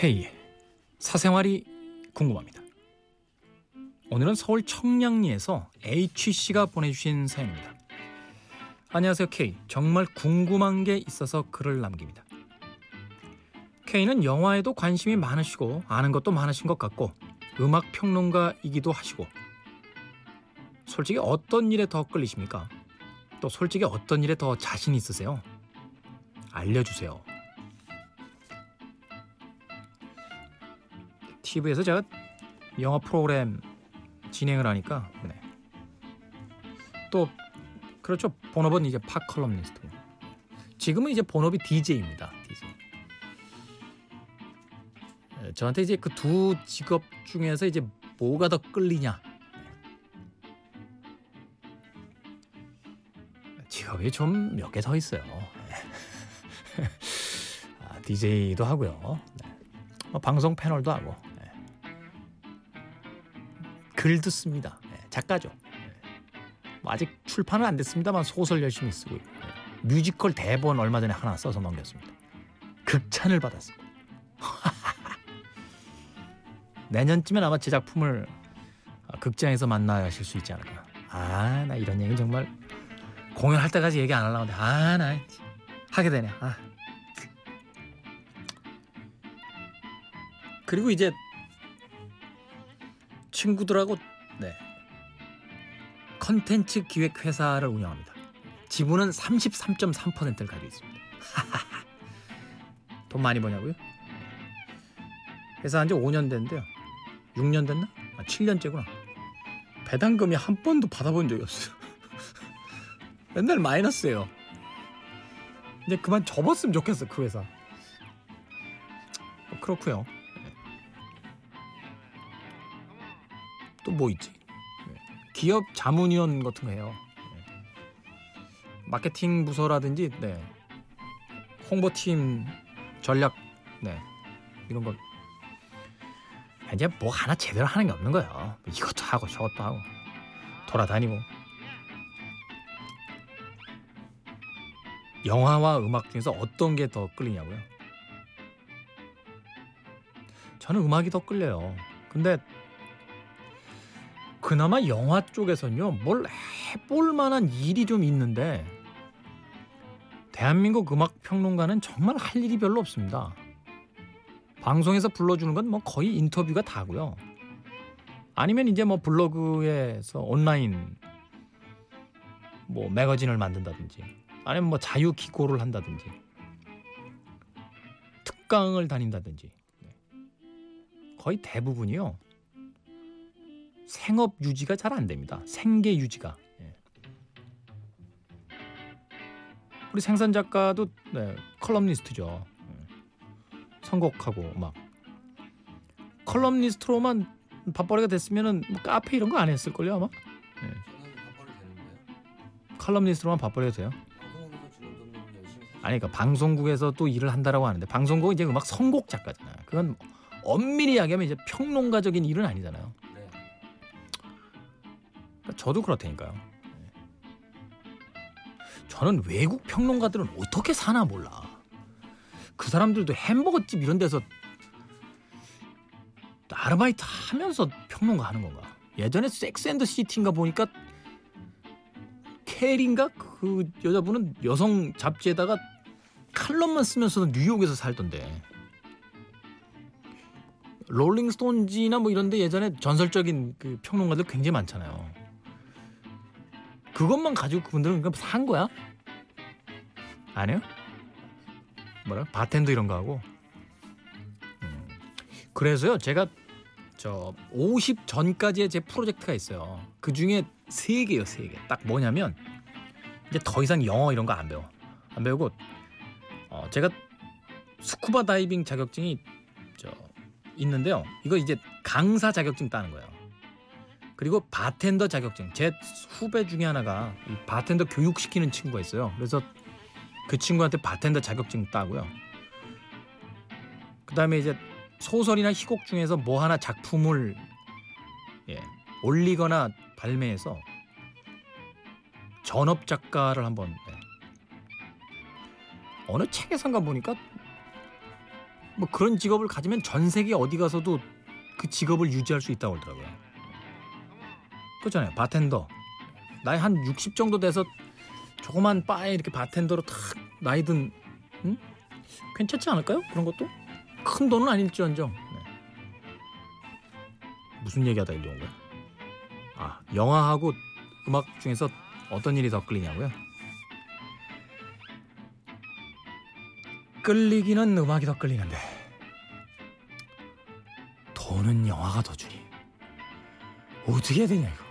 K 사생활이 궁금합니다. 오늘은 서울 청량리에서 H 씨가 보내주신 사연입니다. 안녕하세요 K. 정말 궁금한 게 있어서 글을 남깁니다. K는 영화에도 관심이 많으시고 아는 것도 많으신 것 같고 음악 평론가이기도 하시고 솔직히 어떤 일에 더 끌리십니까? 또 솔직히 어떤 일에 더 자신 있으세요? 알려주세요. TV에서 제가 영화 프로그램 진행을 하니까 네. 또 그렇죠 본업은 이제 팝 컬럼니스트고 지금은 이제 본업이 DJ입니다. DJ. 저한테 이제 그 두 직업 중에서 이제 뭐가 더 끌리냐? 직업이 좀 몇 개 더 있어요. 아, DJ도 하고요. 네. 뭐 방송 패널도 하고 네. 글도 씁니다. 네. 작가죠. 네. 뭐 아직 출판은 안 됐습니다만 소설 열심히 쓰고 있고 네. 뮤지컬 대본 얼마 전에 하나 써서 넘겼습니다. 극찬을 받았습니다. 내년쯤엔 아마 제 작품을 극장에서 만나실 수 있지 않을까. 아, 나 이런 얘기 정말 공연할 때까지 얘기 안 하려고 하는데 아, 나 하게 되네. 아. 그리고 이제 친구들하고 네. 컨텐츠 기획 회사를 운영합니다. 지분은 33.3%를 가지고 있습니다. 돈 많이 버냐고요? 회사 한 지 5년 됐는데요. 6년 됐나? 아, 7년째구나. 배당금이 한 번도 받아본 적이 없어요. 맨날 마이너스예요. 이제 그만 접었으면 좋겠어 그 회사. 뭐 그렇고요. 또 뭐 있지? 기업 자문위원 같은 거 해요. 마케팅 부서라든지 네. 홍보팀 전략 네. 이런 거 이제 뭐 하나 제대로 하는 게 없는 거예요. 이것도 하고 저것도 하고 돌아다니고 영화와 음악 중에서 어떤 게 더 끌리냐고요? 저는 음악이 더 끌려요. 근데 그나마 영화 쪽에서는요 뭘 해볼 만한 일이 좀 있는데 대한민국 음악 평론가는 정말 할 일이 별로 없습니다. 방송에서 불러주는 건 뭐 거의 인터뷰가 다고요. 아니면 이제 뭐 블로그에서 온라인 뭐 매거진을 만든다든지 아니면 뭐 자유 기고를 한다든지 특강을 다닌다든지 네. 거의 대부분이요 생업 유지가 잘 안 됩니다. 생계 유지가. 예. 우리 생산 작가도 네, 컬럼니스트죠. 선곡하고 막 컬럼니스트로만 밥벌이가 됐으면은 뭐 카페 이런 거 안 했을 걸요 아마. 네. 컬럼니스트로만 밥벌이가 돼요. 아니 그러니까 방송국에서 또 일을 한다라고 하는데 방송국은 이제 음악 선곡 작가잖아요. 그건 엄밀히 이야기하면 이제 평론가적인 일은 아니잖아요. 저도 그렇다니까요. 네. 저는 외국 평론가들은 어떻게 사나 몰라. 그 사람들도 햄버거집 이런 데서 아르바이트 하면서 평론가 하는 건가? 예전에 섹스앤더 시티인가 보니까 캐리인가 그 여자분은 여성 잡지에다가 칼럼만 쓰면서도 뉴욕에서 살던데. 롤링스톤지나 뭐 이런데 예전에 전설적인 그 평론가들 굉장히 많잖아요. 그것만 가지고 그분들은 그냥 산 거야? 아니요? 뭐라 바텐더 이런 거 하고. 음. 그래서요 제가 저 50 전까지의 제 프로젝트가 있어요. 그 중에 세 개요 세 개. 딱 뭐냐면 이제 더 이상 영어 이런 거 안 배워. 안 배우고 어 제가 스쿠버 다이빙 자격증이 저 있는데요. 이거 이제 강사 자격증 따는 거예요. 그리고 바텐더 자격증. 제 후배 중에 하나가 이 바텐더 교육시키는 친구가 있어요. 그래서 그 친구한테 바텐더 자격증 따고요. 그다음에 이제 소설이나 희곡 중에서 뭐 하나 작품을 예, 올리거나 발매해서 전업 작가를 한번 예. 어느 책에선가 보니까 뭐 그런 직업을 가지면 전 세계 어디 가서도 그 직업을 유지할 수 있다고 그러더라고요. 그렇잖아요. 바텐더. 나이 한 60 정도 돼서 조그만 바에 이렇게 바텐더로 탁 나이 든 응? 괜찮지 않을까요? 그런 것도 큰 돈은 아닐지언정. 네. 무슨 얘기하다 일로 온 거야? 아 영화하고 음악 중에서 어떤 일이 더 끌리냐고요? 끌리기는 음악이 더 끌리는데 돈은 영화가 더 주니 어떻게 해야 되냐 이거